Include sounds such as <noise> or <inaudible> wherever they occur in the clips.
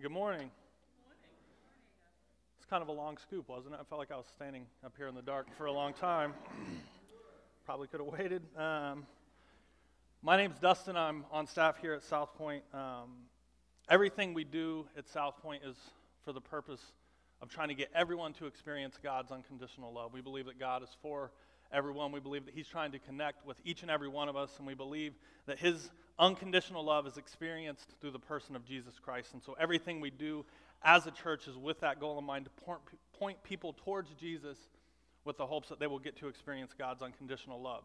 Good morning. It's kind of a long scoop, wasn't it? I felt like I was standing up here in the dark for a long time. <coughs> Probably could have waited. Um, my name's Dustin. I'm on staff here at South Point. Um, everything we do at South Point is for the purpose of trying to get everyone to experience God's unconditional love. We believe that God is for everyone. We believe that He's trying to connect with each and every one of us, and we believe that His unconditional love is experienced through the person of Jesus Christ. And so everything we do as a church is with that goal in mind to point, point people towards Jesus with the hopes that they will get to experience God's unconditional love.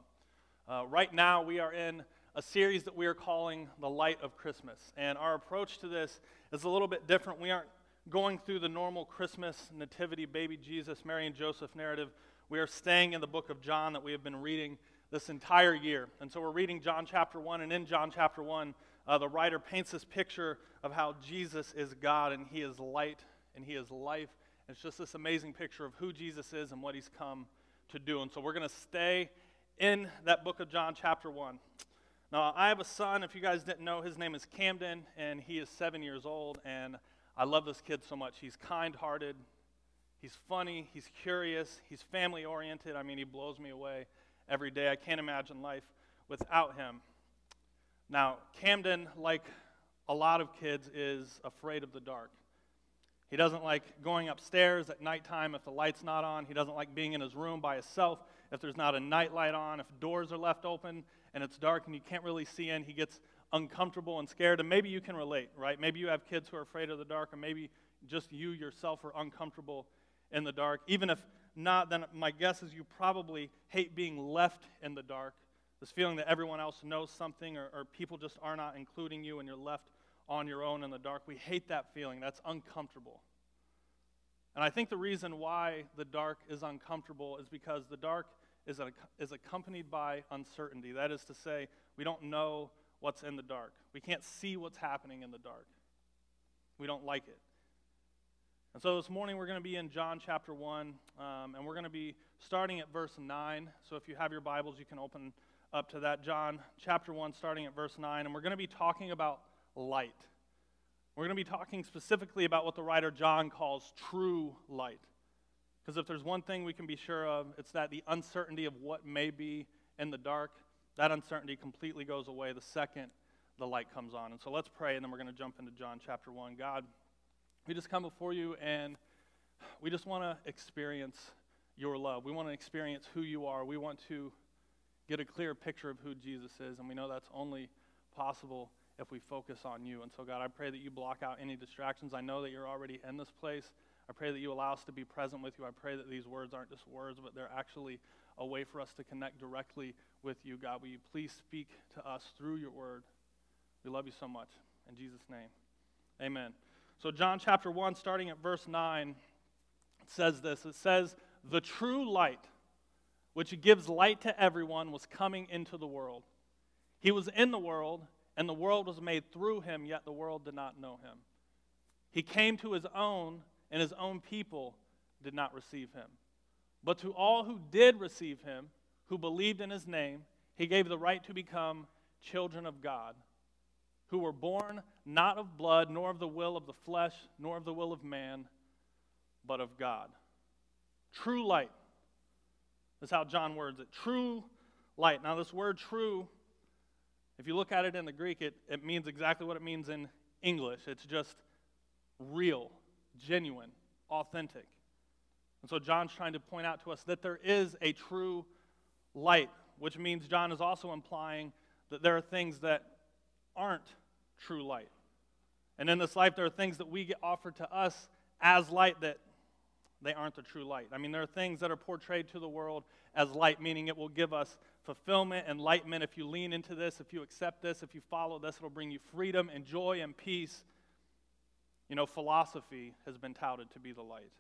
Uh, right now, we are in a series that we are calling The Light of Christmas. And our approach to this is a little bit different. We aren't going through the normal Christmas nativity, baby Jesus, Mary and Joseph narrative. We are staying in the book of John that we have been reading this entire year. And so we're reading John chapter 1, and in John chapter 1, uh, the writer paints this picture of how Jesus is God and he is light and he is life. And it's just this amazing picture of who Jesus is and what he's come to do. And so we're going to stay in that book of John chapter 1. Now, I have a son, if you guys didn't know, his name is Camden, and he is seven years old. And I love this kid so much. He's kind hearted, he's funny, he's curious, he's family oriented. I mean, he blows me away every day. I can't imagine life without him. Now, Camden, like a lot of kids, is afraid of the dark. He doesn't like going upstairs at nighttime if the light's not on. He doesn't like being in his room by himself if there's not a nightlight on. If doors are left open and it's dark and you can't really see in, he gets uncomfortable and scared. And maybe you can relate, right? Maybe you have kids who are afraid of the dark, or maybe just you yourself are uncomfortable in the dark. Even if not, then my guess is you probably hate being left in the dark. This feeling that everyone else knows something or, or people just are not including you and you're left on your own in the dark. We hate that feeling. That's uncomfortable. And I think the reason why the dark is uncomfortable is because the dark is, a, is accompanied by uncertainty. That is to say, we don't know what's in the dark. We can't see what's happening in the dark. We don't like it. And so this morning we're going to be in John chapter 1, um, and we're going to be starting at verse 9. So if you have your Bibles, you can open up to that. John chapter 1, starting at verse 9. And we're going to be talking about light. We're going to be talking specifically about what the writer John calls true light. Because if there's one thing we can be sure of, it's that the uncertainty of what may be in the dark, that uncertainty completely goes away the second the light comes on. And so let's pray, and then we're going to jump into John chapter 1. God, we just come before you and we just want to experience your love. We want to experience who you are. We want to get a clear picture of who Jesus is, and we know that's only possible if we focus on you. And so, God, I pray that you block out any distractions. I know that you're already in this place. I pray that you allow us to be present with you. I pray that these words aren't just words, but they're actually a way for us to connect directly with you. God, will you please speak to us through your word? We love you so much. In Jesus' name, amen. So, John chapter 1, starting at verse 9, says this It says, The true light, which gives light to everyone, was coming into the world. He was in the world, and the world was made through him, yet the world did not know him. He came to his own, and his own people did not receive him. But to all who did receive him, who believed in his name, he gave the right to become children of God who were born not of blood, nor of the will of the flesh, nor of the will of man, but of God. True light. is how John words it. True light. Now, this word true, if you look at it in the Greek, it, it means exactly what it means in English. It's just real, genuine, authentic. And so John's trying to point out to us that there is a true light, which means John is also implying that there are things that aren't true light. And in this life, there are things that we get offered to us as light that they aren't the true light. I mean, there are things that are portrayed to the world as light, meaning it will give us fulfillment, enlightenment. If you lean into this, if you accept this, if you follow this, it'll bring you freedom and joy and peace. You know, philosophy has been touted to be the light.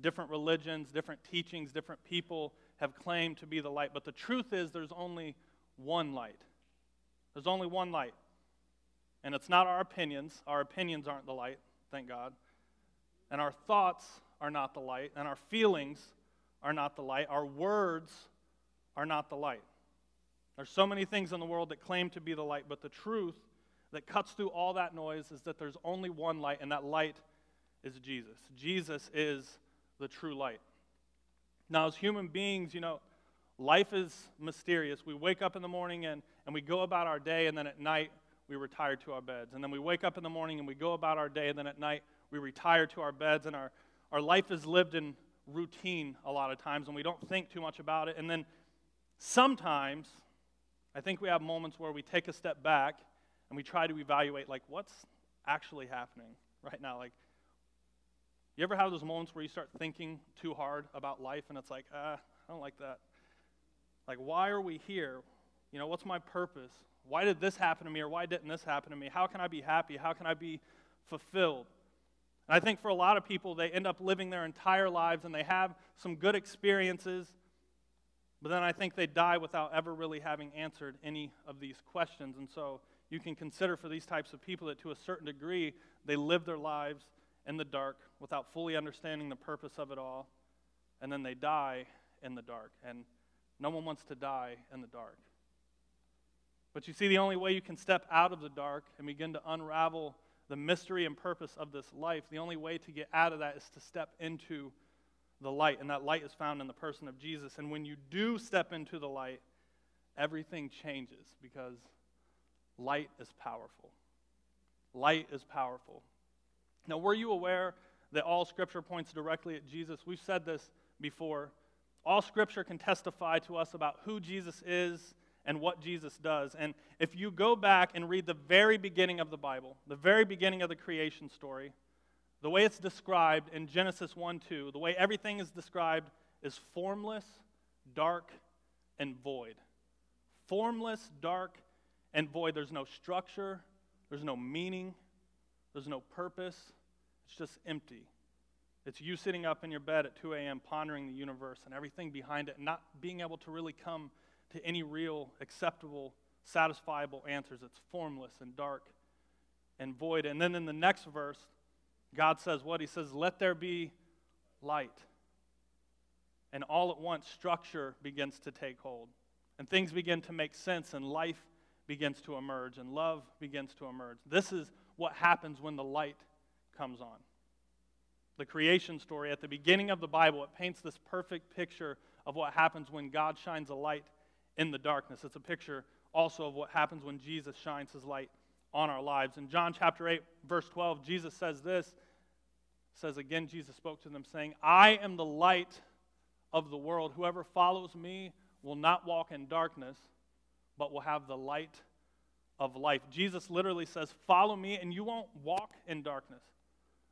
Different religions, different teachings, different people have claimed to be the light, but the truth is there's only one light. There's only one light. And it's not our opinions. Our opinions aren't the light, thank God. And our thoughts are not the light. And our feelings are not the light. Our words are not the light. There's so many things in the world that claim to be the light, but the truth that cuts through all that noise is that there's only one light, and that light is Jesus. Jesus is the true light. Now, as human beings, you know, life is mysterious. We wake up in the morning and, and we go about our day, and then at night we retire to our beds. And then we wake up in the morning and we go about our day, and then at night we retire to our beds, and our, our life is lived in routine a lot of times, and we don't think too much about it. And then sometimes, I think we have moments where we take a step back and we try to evaluate, like, what's actually happening right now? Like, you ever have those moments where you start thinking too hard about life and it's like, ah, I don't like that. Like, why are we here? You know, what's my purpose? Why did this happen to me or why didn't this happen to me? How can I be happy? How can I be fulfilled? And I think for a lot of people, they end up living their entire lives and they have some good experiences, but then I think they die without ever really having answered any of these questions. And so you can consider for these types of people that to a certain degree, they live their lives in the dark without fully understanding the purpose of it all, and then they die in the dark. And no one wants to die in the dark. But you see, the only way you can step out of the dark and begin to unravel the mystery and purpose of this life, the only way to get out of that is to step into the light. And that light is found in the person of Jesus. And when you do step into the light, everything changes because light is powerful. Light is powerful. Now, were you aware that all Scripture points directly at Jesus? We've said this before. All Scripture can testify to us about who Jesus is and what Jesus does. And if you go back and read the very beginning of the Bible, the very beginning of the creation story, the way it's described in Genesis 1 2, the way everything is described is formless, dark, and void. Formless, dark, and void. There's no structure, there's no meaning, there's no purpose. It's just empty. It's you sitting up in your bed at 2 a.m. pondering the universe and everything behind it, and not being able to really come to any real, acceptable, satisfiable answers. It's formless and dark and void. And then in the next verse, God says what? He says, Let there be light. And all at once, structure begins to take hold. And things begin to make sense, and life begins to emerge, and love begins to emerge. This is what happens when the light comes on. The creation story at the beginning of the Bible, it paints this perfect picture of what happens when God shines a light in the darkness. It's a picture also of what happens when Jesus shines his light on our lives. In John chapter 8, verse 12, Jesus says this. Says again, Jesus spoke to them, saying, I am the light of the world. Whoever follows me will not walk in darkness, but will have the light of life. Jesus literally says, Follow me, and you won't walk in darkness.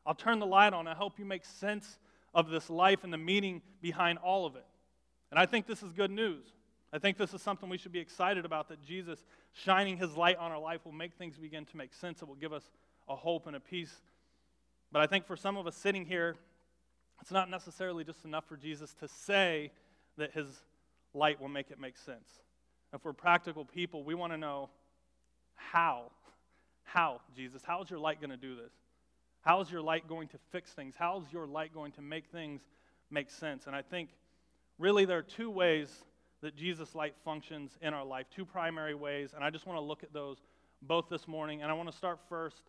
I'll turn the light on. I help you make sense of this life and the meaning behind all of it. And I think this is good news. I think this is something we should be excited about that Jesus shining his light on our life will make things begin to make sense. It will give us a hope and a peace. But I think for some of us sitting here, it's not necessarily just enough for Jesus to say that his light will make it make sense. If we're practical people, we want to know how. How, Jesus? How is your light going to do this? How is your light going to fix things? How is your light going to make things make sense? And I think really there are two ways that Jesus' light functions in our life, two primary ways, and I just want to look at those both this morning. And I want to start first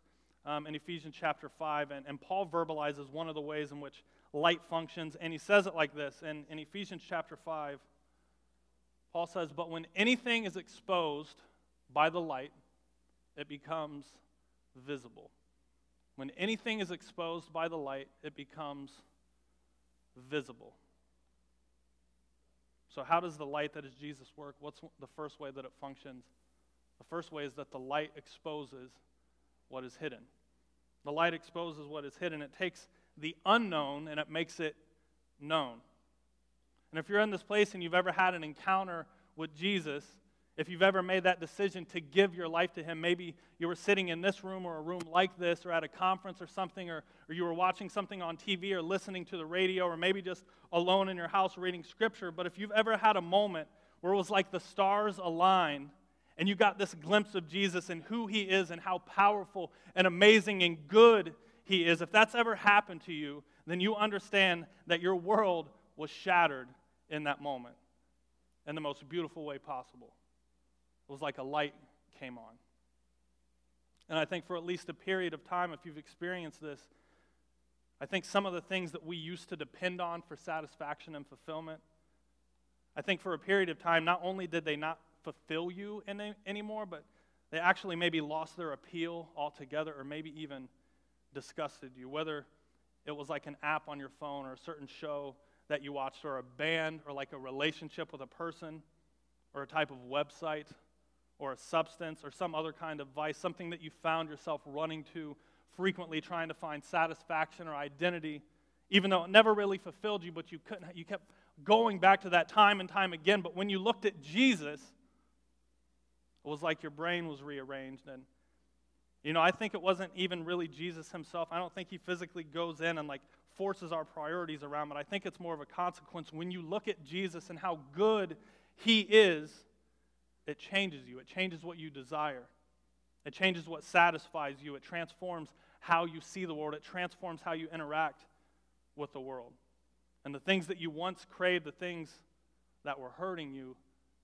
um, in Ephesians chapter 5, and, and Paul verbalizes one of the ways in which light functions, and he says it like this in, in Ephesians chapter 5. Paul says, But when anything is exposed by the light, it becomes visible. When anything is exposed by the light, it becomes visible. So, how does the light that is Jesus work? What's the first way that it functions? The first way is that the light exposes what is hidden. The light exposes what is hidden. It takes the unknown and it makes it known. And if you're in this place and you've ever had an encounter with Jesus, if you've ever made that decision to give your life to Him, maybe you were sitting in this room or a room like this or at a conference or something, or, or you were watching something on TV or listening to the radio, or maybe just alone in your house reading Scripture. But if you've ever had a moment where it was like the stars aligned and you got this glimpse of Jesus and who He is and how powerful and amazing and good He is, if that's ever happened to you, then you understand that your world was shattered in that moment in the most beautiful way possible. It was like a light came on. And I think for at least a period of time, if you've experienced this, I think some of the things that we used to depend on for satisfaction and fulfillment, I think for a period of time, not only did they not fulfill you any, anymore, but they actually maybe lost their appeal altogether or maybe even disgusted you. Whether it was like an app on your phone or a certain show that you watched or a band or like a relationship with a person or a type of website or a substance or some other kind of vice, something that you found yourself running to frequently trying to find satisfaction or identity, even though it never really fulfilled you, but you couldn't, you kept going back to that time and time again. But when you looked at Jesus, it was like your brain was rearranged. And, you know, I think it wasn't even really Jesus himself. I don't think he physically goes in and like forces our priorities around, but I think it's more of a consequence. When you look at Jesus and how good he is, it changes you. It changes what you desire. It changes what satisfies you. It transforms how you see the world. It transforms how you interact with the world. And the things that you once craved, the things that were hurting you,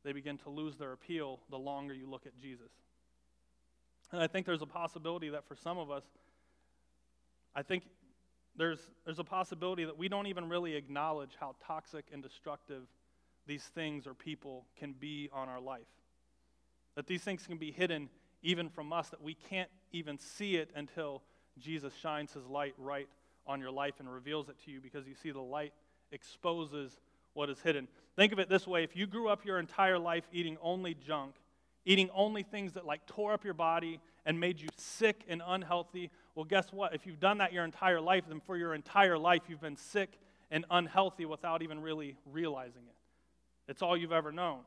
they begin to lose their appeal the longer you look at Jesus. And I think there's a possibility that for some of us, I think there's, there's a possibility that we don't even really acknowledge how toxic and destructive these things or people can be on our life. That these things can be hidden even from us, that we can't even see it until Jesus shines his light right on your life and reveals it to you because you see the light exposes what is hidden. Think of it this way if you grew up your entire life eating only junk, eating only things that like tore up your body and made you sick and unhealthy, well, guess what? If you've done that your entire life, then for your entire life you've been sick and unhealthy without even really realizing it. It's all you've ever known.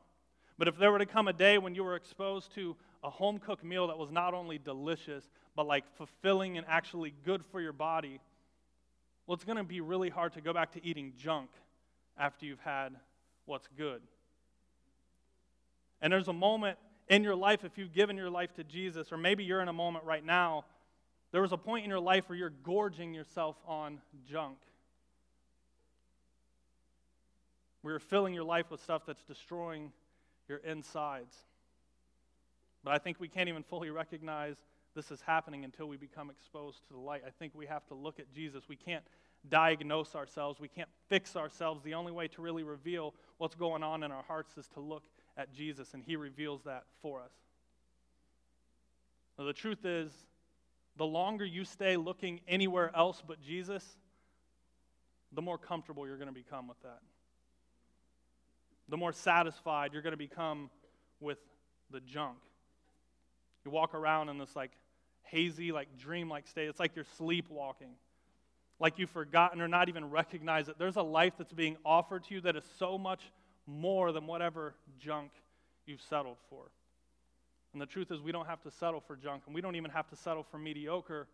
But if there were to come a day when you were exposed to a home cooked meal that was not only delicious, but like fulfilling and actually good for your body, well, it's going to be really hard to go back to eating junk after you've had what's good. And there's a moment in your life, if you've given your life to Jesus, or maybe you're in a moment right now, there was a point in your life where you're gorging yourself on junk. You're filling your life with stuff that's destroying your insides. But I think we can't even fully recognize this is happening until we become exposed to the light. I think we have to look at Jesus. We can't diagnose ourselves, we can't fix ourselves. The only way to really reveal what's going on in our hearts is to look at Jesus, and He reveals that for us. Now, the truth is, the longer you stay looking anywhere else but Jesus, the more comfortable you're going to become with that the more satisfied you're going to become with the junk. You walk around in this like hazy, like dream-like state. It's like you're sleepwalking. Like you've forgotten or not even recognized that there's a life that's being offered to you that is so much more than whatever junk you've settled for. And the truth is, we don't have to settle for junk, and we don't even have to settle for mediocre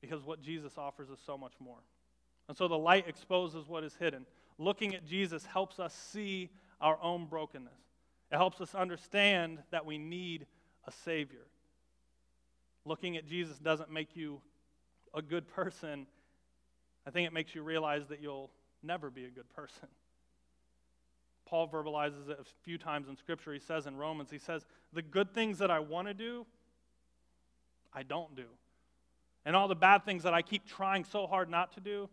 because what Jesus offers is so much more. And so the light exposes what is hidden looking at Jesus helps us see our own brokenness. It helps us understand that we need a Savior. Looking at Jesus doesn't make you a good person. I think it makes you realize that you'll never be a good person. Paul verbalizes it a few times in Scripture. He says in Romans, he says, The good things that I want to do, I don't do. And all the bad things that I keep trying so hard not to do,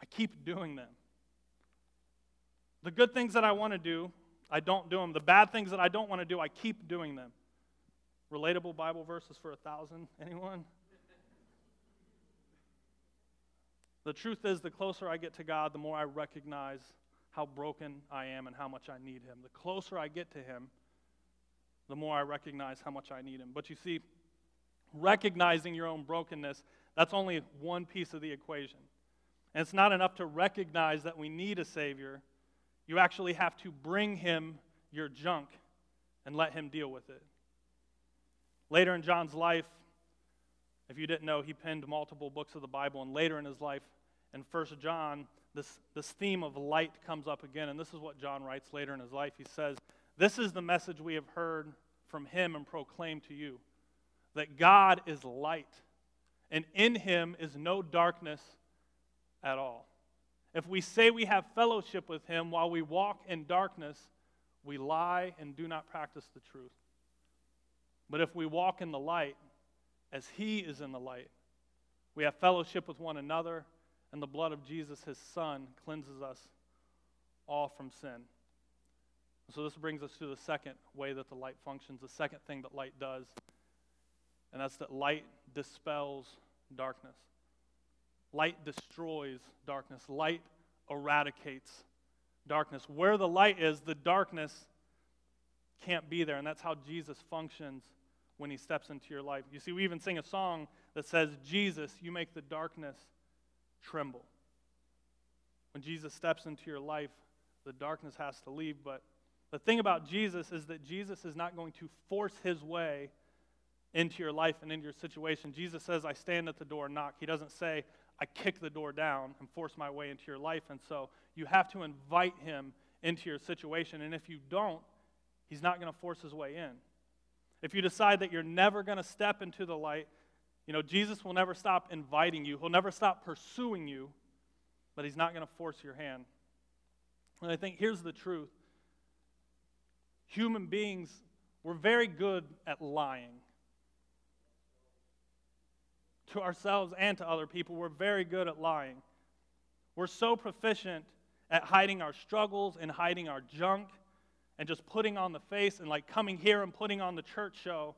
I keep doing them. The good things that I want to do, I don't do them. The bad things that I don't want to do, I keep doing them. Relatable Bible verses for a thousand? <laughs> Anyone? The truth is, the closer I get to God, the more I recognize how broken I am and how much I need Him. The closer I get to Him, the more I recognize how much I need Him. But you see, recognizing your own brokenness, that's only one piece of the equation. And it's not enough to recognize that we need a Savior. You actually have to bring him your junk and let him deal with it. Later in John's life, if you didn't know, he penned multiple books of the Bible, and later in his life, in 1 John, this, this theme of light comes up again, and this is what John writes later in his life. He says, This is the message we have heard from him and proclaimed to you that God is light, and in him is no darkness at all. If we say we have fellowship with him while we walk in darkness, we lie and do not practice the truth. But if we walk in the light as he is in the light, we have fellowship with one another, and the blood of Jesus, his son, cleanses us all from sin. So, this brings us to the second way that the light functions, the second thing that light does, and that's that light dispels darkness. Light destroys darkness. Light eradicates darkness. Where the light is, the darkness can't be there. And that's how Jesus functions when he steps into your life. You see, we even sing a song that says, Jesus, you make the darkness tremble. When Jesus steps into your life, the darkness has to leave. But the thing about Jesus is that Jesus is not going to force his way into your life and into your situation. Jesus says, I stand at the door and knock. He doesn't say, I kick the door down and force my way into your life. And so you have to invite him into your situation. And if you don't, he's not going to force his way in. If you decide that you're never going to step into the light, you know, Jesus will never stop inviting you, he'll never stop pursuing you, but he's not going to force your hand. And I think here's the truth human beings, we're very good at lying to ourselves and to other people. We're very good at lying. We're so proficient at hiding our struggles and hiding our junk and just putting on the face and like coming here and putting on the church show.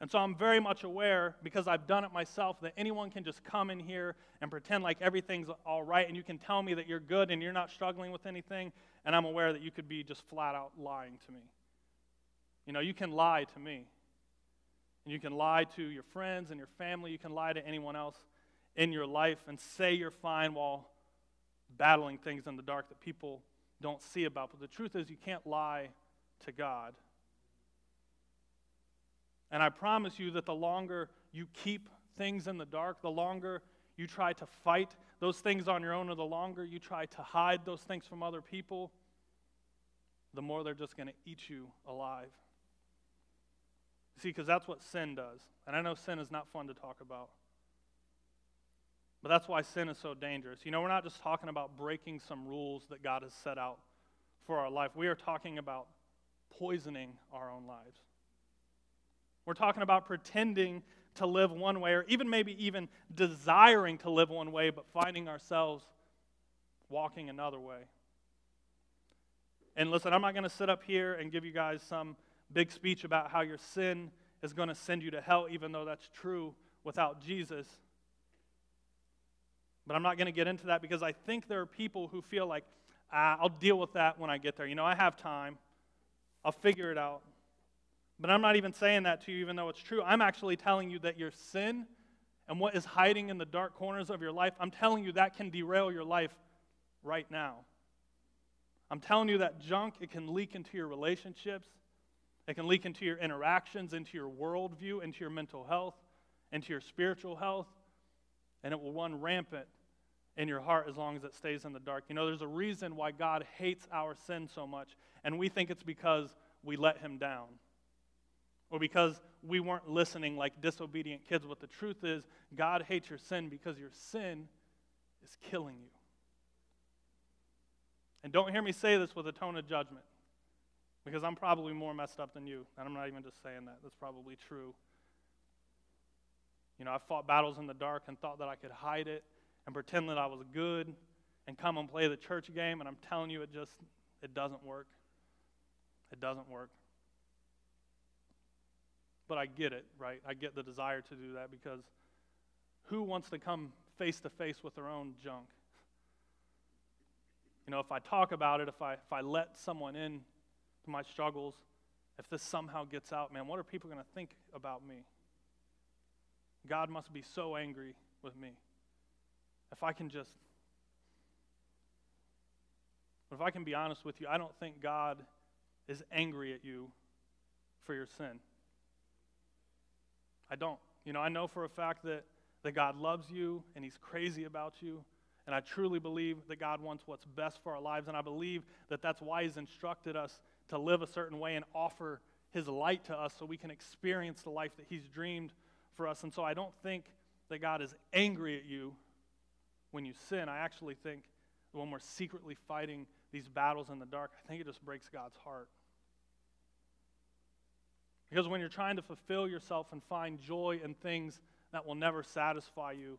And so I'm very much aware, because I've done it myself, that anyone can just come in here and pretend like everything's all right, and you can tell me that you're good and you're not struggling with anything, and I'm aware that you could be just flat out lying to me. You know, you can lie to me. And you can lie to your friends and your family. You can lie to anyone else in your life and say you're fine while battling things in the dark that people don't see about. But the truth is, you can't lie to God. And I promise you that the longer you keep things in the dark, the longer you try to fight those things on your own, or the longer you try to hide those things from other people, the more they're just going to eat you alive. See, because that's what sin does. And I know sin is not fun to talk about. But that's why sin is so dangerous. You know, we're not just talking about breaking some rules that God has set out for our life, we are talking about poisoning our own lives. We're talking about pretending to live one way, or even maybe even desiring to live one way, but finding ourselves walking another way. And listen, I'm not going to sit up here and give you guys some big speech about how your sin is going to send you to hell, even though that's true without Jesus. But I'm not going to get into that because I think there are people who feel like, ah, I'll deal with that when I get there. You know, I have time, I'll figure it out. But I'm not even saying that to you, even though it's true. I'm actually telling you that your sin and what is hiding in the dark corners of your life, I'm telling you that can derail your life right now. I'm telling you that junk, it can leak into your relationships. It can leak into your interactions, into your worldview, into your mental health, into your spiritual health, and it will run rampant in your heart as long as it stays in the dark. You know, there's a reason why God hates our sin so much, and we think it's because we let Him down or because we weren't listening like disobedient kids. But the truth is, God hates your sin because your sin is killing you. And don't hear me say this with a tone of judgment. Because I'm probably more messed up than you. And I'm not even just saying that. That's probably true. You know, I fought battles in the dark and thought that I could hide it and pretend that I was good and come and play the church game. And I'm telling you, it just, it doesn't work. It doesn't work. But I get it, right? I get the desire to do that because who wants to come face to face with their own junk? You know, if I talk about it, if I, if I let someone in to my struggles, if this somehow gets out, man, what are people going to think about me? God must be so angry with me. If I can just, But if I can be honest with you, I don't think God is angry at you for your sin. I don't. You know, I know for a fact that, that God loves you and He's crazy about you. And I truly believe that God wants what's best for our lives. And I believe that that's why He's instructed us to live a certain way and offer his light to us so we can experience the life that he's dreamed for us. And so I don't think that God is angry at you when you sin. I actually think when we're secretly fighting these battles in the dark, I think it just breaks God's heart. Because when you're trying to fulfill yourself and find joy in things that will never satisfy you,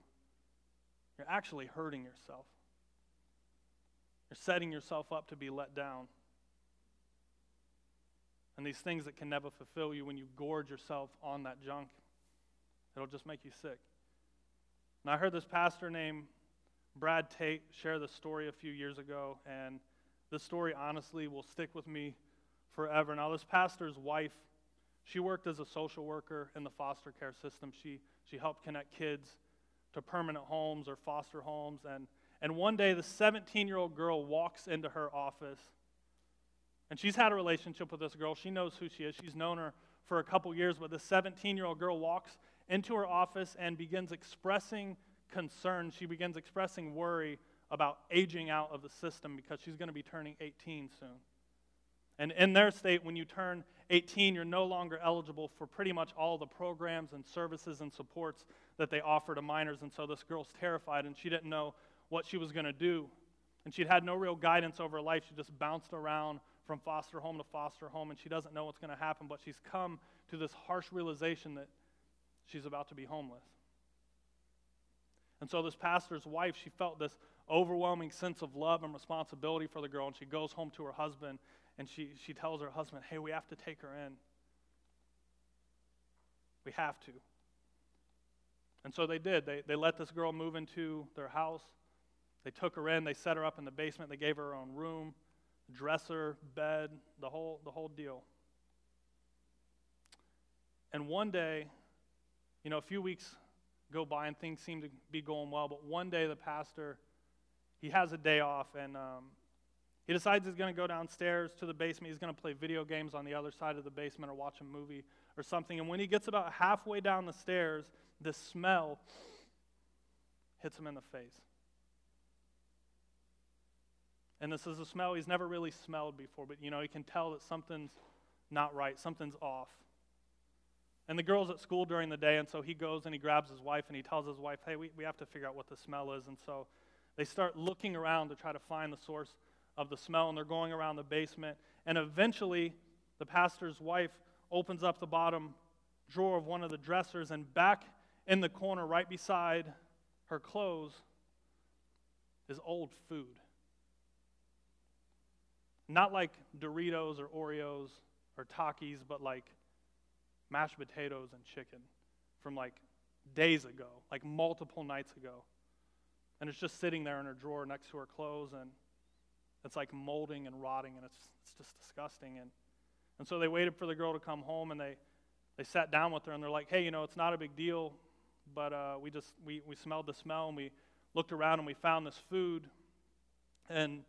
you're actually hurting yourself. You're setting yourself up to be let down. And these things that can never fulfill you, when you gorge yourself on that junk, it'll just make you sick. And I heard this pastor named Brad Tate share this story a few years ago, and this story honestly will stick with me forever. Now, this pastor's wife, she worked as a social worker in the foster care system. She, she helped connect kids to permanent homes or foster homes. And, and one day, the 17 year old girl walks into her office. And she's had a relationship with this girl. She knows who she is. She's known her for a couple years. But this 17 year old girl walks into her office and begins expressing concern. She begins expressing worry about aging out of the system because she's going to be turning 18 soon. And in their state, when you turn 18, you're no longer eligible for pretty much all the programs and services and supports that they offer to minors. And so this girl's terrified and she didn't know what she was going to do. And she'd had no real guidance over her life. She just bounced around from foster home to foster home and she doesn't know what's going to happen. But she's come to this harsh realization that she's about to be homeless. And so, this pastor's wife, she felt this overwhelming sense of love and responsibility for the girl. And she goes home to her husband and she, she tells her husband, Hey, we have to take her in. We have to. And so they did. They, they let this girl move into their house. They took her in. They set her up in the basement. They gave her her own room, dresser, bed, the whole, the whole deal. And one day, you know, a few weeks go by and things seem to be going well, but one day the pastor, he has a day off and um, he decides he's going to go downstairs to the basement. He's going to play video games on the other side of the basement or watch a movie or something. And when he gets about halfway down the stairs, the smell hits him in the face. And this is a smell he's never really smelled before, but you know, he can tell that something's not right, something's off. And the girl's at school during the day, and so he goes and he grabs his wife and he tells his wife, hey, we, we have to figure out what the smell is. And so they start looking around to try to find the source of the smell, and they're going around the basement. And eventually, the pastor's wife opens up the bottom drawer of one of the dressers, and back in the corner, right beside her clothes, is old food. Not like Doritos or Oreos or Takis, but like mashed potatoes and chicken from like days ago, like multiple nights ago. And it's just sitting there in her drawer next to her clothes, and it's like molding and rotting, and it's, it's just disgusting. And, and so they waited for the girl to come home, and they, they sat down with her, and they're like, hey, you know, it's not a big deal, but uh, we just, we, we smelled the smell, and we looked around, and we found this food. And,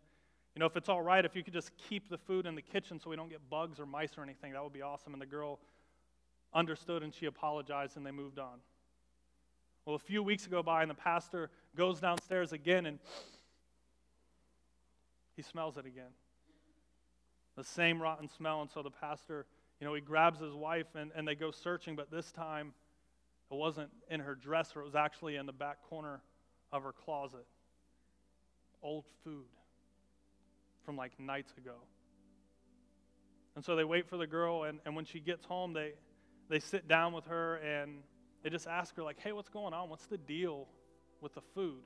you know, if it's all right, if you could just keep the food in the kitchen so we don't get bugs or mice or anything, that would be awesome. And the girl understood, and she apologized, and they moved on. Well, a few weeks go by, and the pastor goes downstairs again, and he smells it again. The same rotten smell. And so the pastor, you know, he grabs his wife and, and they go searching, but this time it wasn't in her dresser, it was actually in the back corner of her closet. Old food from like nights ago. And so they wait for the girl, and, and when she gets home, they, they sit down with her and they just ask her, like, hey, what's going on? What's the deal with the food?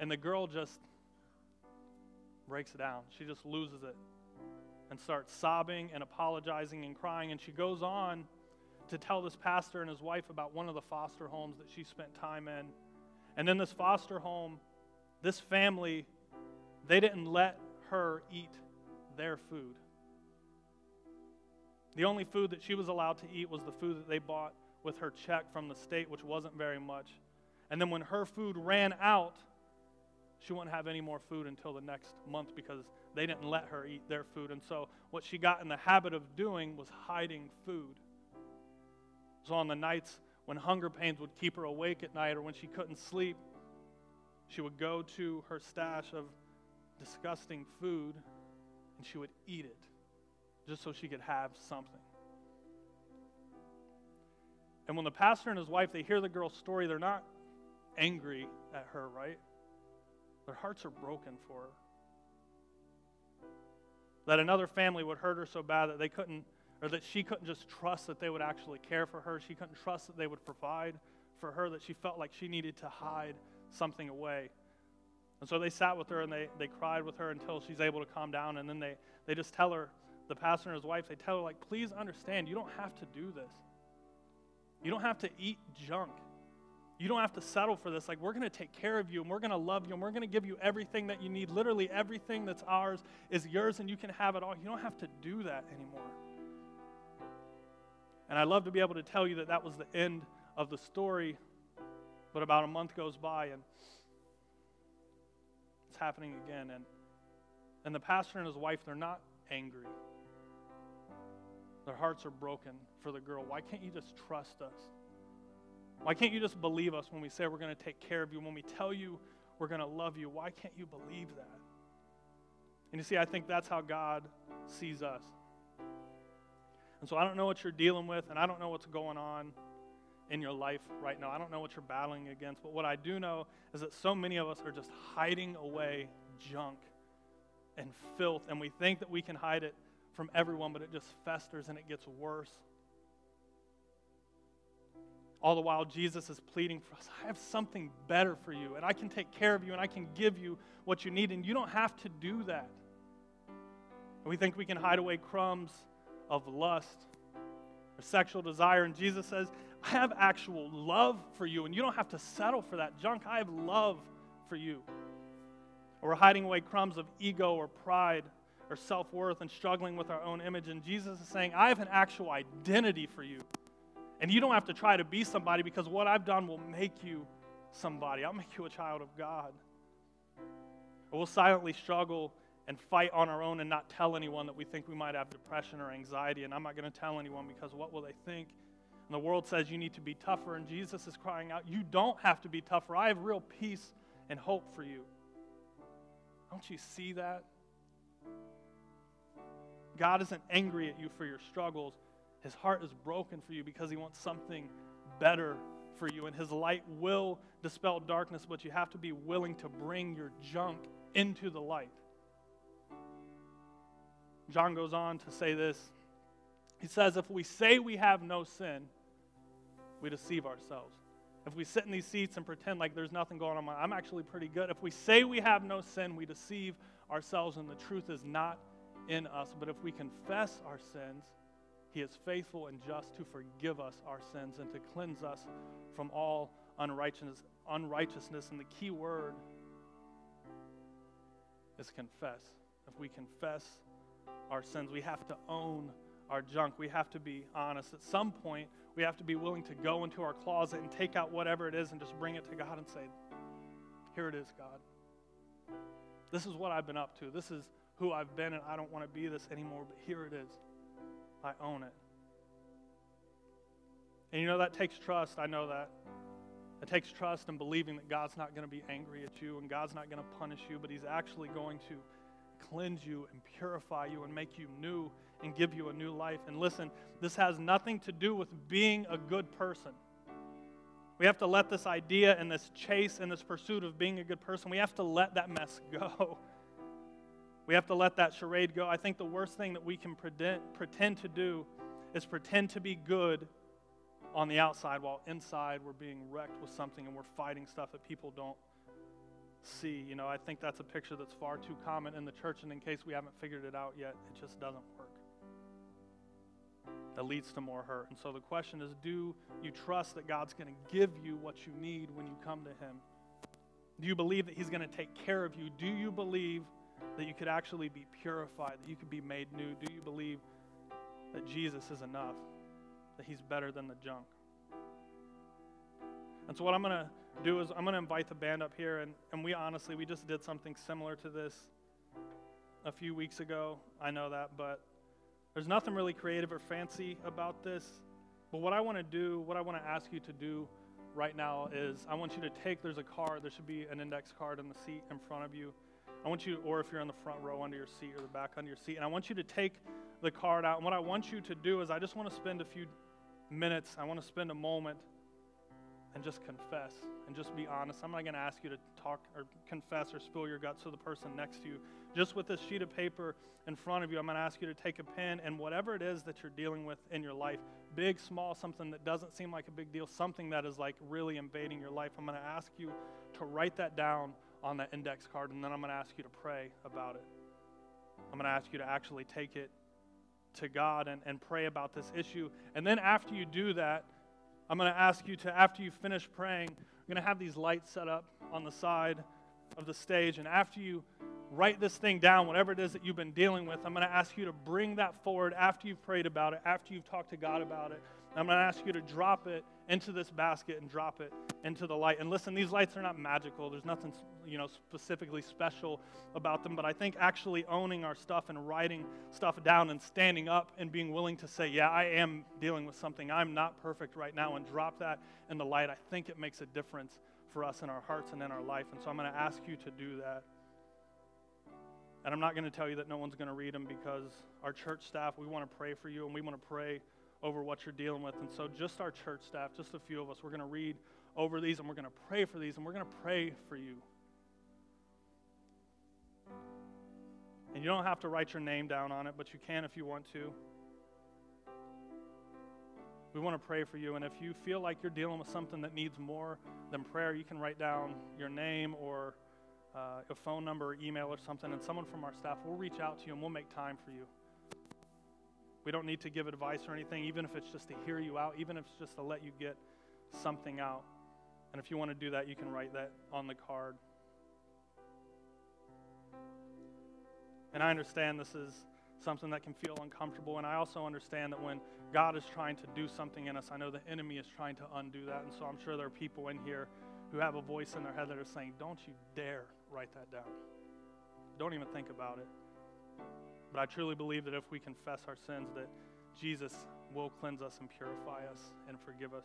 And the girl just breaks down. She just loses it and starts sobbing and apologizing and crying. And she goes on to tell this pastor and his wife about one of the foster homes that she spent time in. And in this foster home, this family, they didn't let her eat their food. The only food that she was allowed to eat was the food that they bought with her check from the state, which wasn't very much. And then when her food ran out, she wouldn't have any more food until the next month because they didn't let her eat their food. And so, what she got in the habit of doing was hiding food. So, on the nights when hunger pains would keep her awake at night or when she couldn't sleep, she would go to her stash of disgusting food and she would eat it just so she could have something. And when the pastor and his wife they hear the girl's story, they're not angry at her, right? Their hearts are broken for her. That another family would hurt her so bad that they couldn't or that she couldn't just trust that they would actually care for her. She couldn't trust that they would provide for her, that she felt like she needed to hide something away. And so they sat with her and they, they cried with her until she's able to calm down. And then they, they just tell her, the pastor and his wife, they tell her, like, please understand, you don't have to do this. You don't have to eat junk. You don't have to settle for this. Like, we're going to take care of you and we're going to love you and we're going to give you everything that you need. Literally, everything that's ours is yours and you can have it all. You don't have to do that anymore. And I love to be able to tell you that that was the end of the story, but about a month goes by and happening again. And, and the pastor and his wife, they're not angry. Their hearts are broken for the girl. Why can't you just trust us? Why can't you just believe us when we say we're going to take care of you, when we tell you we're going to love you? Why can't you believe that? And you see, I think that's how God sees us. And so I don't know what you're dealing with, and I don't know what's going on in your life right now. I don't know what you're battling against, but what I do know is that so many of us are just hiding away junk and filth, and we think that we can hide it from everyone, but it just festers and it gets worse all the while, Jesus is pleading for us I have something better for you, and I can take care of you, and I can give you what you need, and you don't have to do that. And we think we can hide away crumbs of lust or sexual desire, and Jesus says, I have actual love for you, and you don't have to settle for that junk. I have love for you. Or we're hiding away crumbs of ego or pride or self worth and struggling with our own image, and Jesus is saying, I have an actual identity for you. And you don't have to try to be somebody because what I've done will make you somebody. I'll make you a child of God. Or we'll silently struggle and fight on our own and not tell anyone that we think we might have depression or anxiety. And I'm not going to tell anyone because what will they think? And the world says you need to be tougher. And Jesus is crying out, You don't have to be tougher. I have real peace and hope for you. Don't you see that? God isn't angry at you for your struggles. His heart is broken for you because he wants something better for you. And his light will dispel darkness, but you have to be willing to bring your junk into the light. John goes on to say this. He says, If we say we have no sin, we deceive ourselves. If we sit in these seats and pretend like there's nothing going on, I'm actually pretty good. If we say we have no sin, we deceive ourselves, and the truth is not in us. But if we confess our sins, he is faithful and just to forgive us our sins and to cleanse us from all unrighteousness. Unrighteousness, and the key word is confess. If we confess our sins, we have to own our junk. We have to be honest. At some point, we have to be willing to go into our closet and take out whatever it is and just bring it to God and say, Here it is, God. This is what I've been up to. This is who I've been, and I don't want to be this anymore, but here it is. I own it. And you know, that takes trust. I know that. It takes trust and believing that God's not going to be angry at you and God's not going to punish you, but He's actually going to cleanse you and purify you and make you new and give you a new life. And listen, this has nothing to do with being a good person. We have to let this idea and this chase and this pursuit of being a good person, we have to let that mess <laughs> go. We have to let that charade go. I think the worst thing that we can pretend, pretend to do is pretend to be good on the outside while inside we're being wrecked with something and we're fighting stuff that people don't see. You know, I think that's a picture that's far too common in the church, and in case we haven't figured it out yet, it just doesn't work. That leads to more hurt. And so the question is do you trust that God's going to give you what you need when you come to Him? Do you believe that He's going to take care of you? Do you believe that you could actually be purified, that you could be made new? Do you believe that Jesus is enough, that he's better than the junk? And so, what I'm going to do is I'm going to invite the band up here, and, and we honestly, we just did something similar to this a few weeks ago. I know that, but there's nothing really creative or fancy about this. But what I want to do, what I want to ask you to do right now is I want you to take, there's a card, there should be an index card in the seat in front of you. I want you, or if you're in the front row under your seat or the back under your seat, and I want you to take the card out. And what I want you to do is I just want to spend a few minutes, I want to spend a moment and just confess and just be honest. I'm not going to ask you to talk or confess or spill your guts to the person next to you. Just with this sheet of paper in front of you, I'm going to ask you to take a pen and whatever it is that you're dealing with in your life, big, small, something that doesn't seem like a big deal, something that is like really invading your life, I'm going to ask you to write that down on that index card and then I'm going to ask you to pray about it. I'm going to ask you to actually take it to God and, and pray about this issue. And then after you do that, I'm going to ask you to, after you finish praying, we're going to have these lights set up on the side of the stage. And after you write this thing down, whatever it is that you've been dealing with, I'm going to ask you to bring that forward after you've prayed about it, after you've talked to God about it. I'm going to ask you to drop it into this basket and drop it into the light. And listen, these lights are not magical. There's nothing, you know, specifically special about them, but I think actually owning our stuff and writing stuff down and standing up and being willing to say, "Yeah, I am dealing with something. I'm not perfect right now," and drop that in the light, I think it makes a difference for us in our hearts and in our life. And so I'm going to ask you to do that. And I'm not going to tell you that no one's going to read them because our church staff, we want to pray for you and we want to pray over what you're dealing with. And so, just our church staff, just a few of us, we're going to read over these and we're going to pray for these and we're going to pray for you. And you don't have to write your name down on it, but you can if you want to. We want to pray for you. And if you feel like you're dealing with something that needs more than prayer, you can write down your name or uh, a phone number or email or something, and someone from our staff will reach out to you and we'll make time for you. We don't need to give advice or anything, even if it's just to hear you out, even if it's just to let you get something out. And if you want to do that, you can write that on the card. And I understand this is something that can feel uncomfortable. And I also understand that when God is trying to do something in us, I know the enemy is trying to undo that. And so I'm sure there are people in here who have a voice in their head that are saying, Don't you dare write that down. Don't even think about it. But I truly believe that if we confess our sins, that Jesus will cleanse us and purify us and forgive us.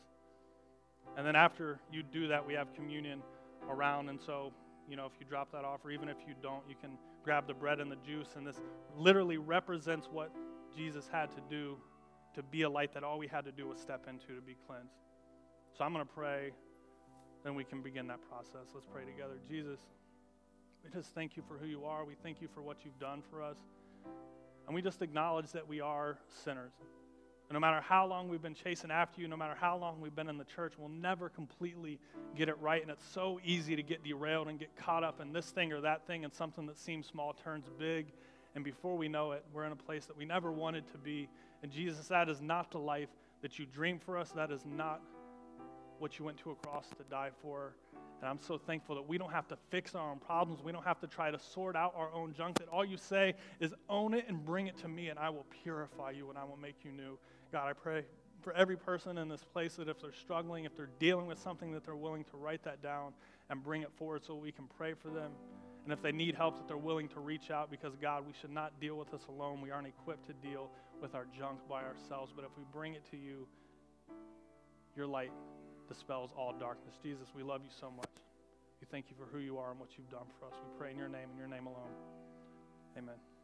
And then after you do that, we have communion around. And so, you know, if you drop that off, or even if you don't, you can grab the bread and the juice. And this literally represents what Jesus had to do to be a light that all we had to do was step into to be cleansed. So I'm going to pray, then we can begin that process. Let's pray together. Jesus, we just thank you for who you are. We thank you for what you've done for us. And we just acknowledge that we are sinners. And no matter how long we've been chasing after you, no matter how long we've been in the church, we'll never completely get it right. And it's so easy to get derailed and get caught up in this thing or that thing, and something that seems small turns big. And before we know it, we're in a place that we never wanted to be. And Jesus, that is not the life that you dreamed for us. That is not what you went to a cross to die for. And I'm so thankful that we don't have to fix our own problems. We don't have to try to sort out our own junk. That all you say is own it and bring it to me, and I will purify you and I will make you new. God, I pray for every person in this place that if they're struggling, if they're dealing with something, that they're willing to write that down and bring it forward so we can pray for them. And if they need help, that they're willing to reach out because, God, we should not deal with this alone. We aren't equipped to deal with our junk by ourselves. But if we bring it to you, your light dispels all darkness. Jesus, we love you so much. We thank you for who you are and what you've done for us. We pray in your name and your name alone. Amen.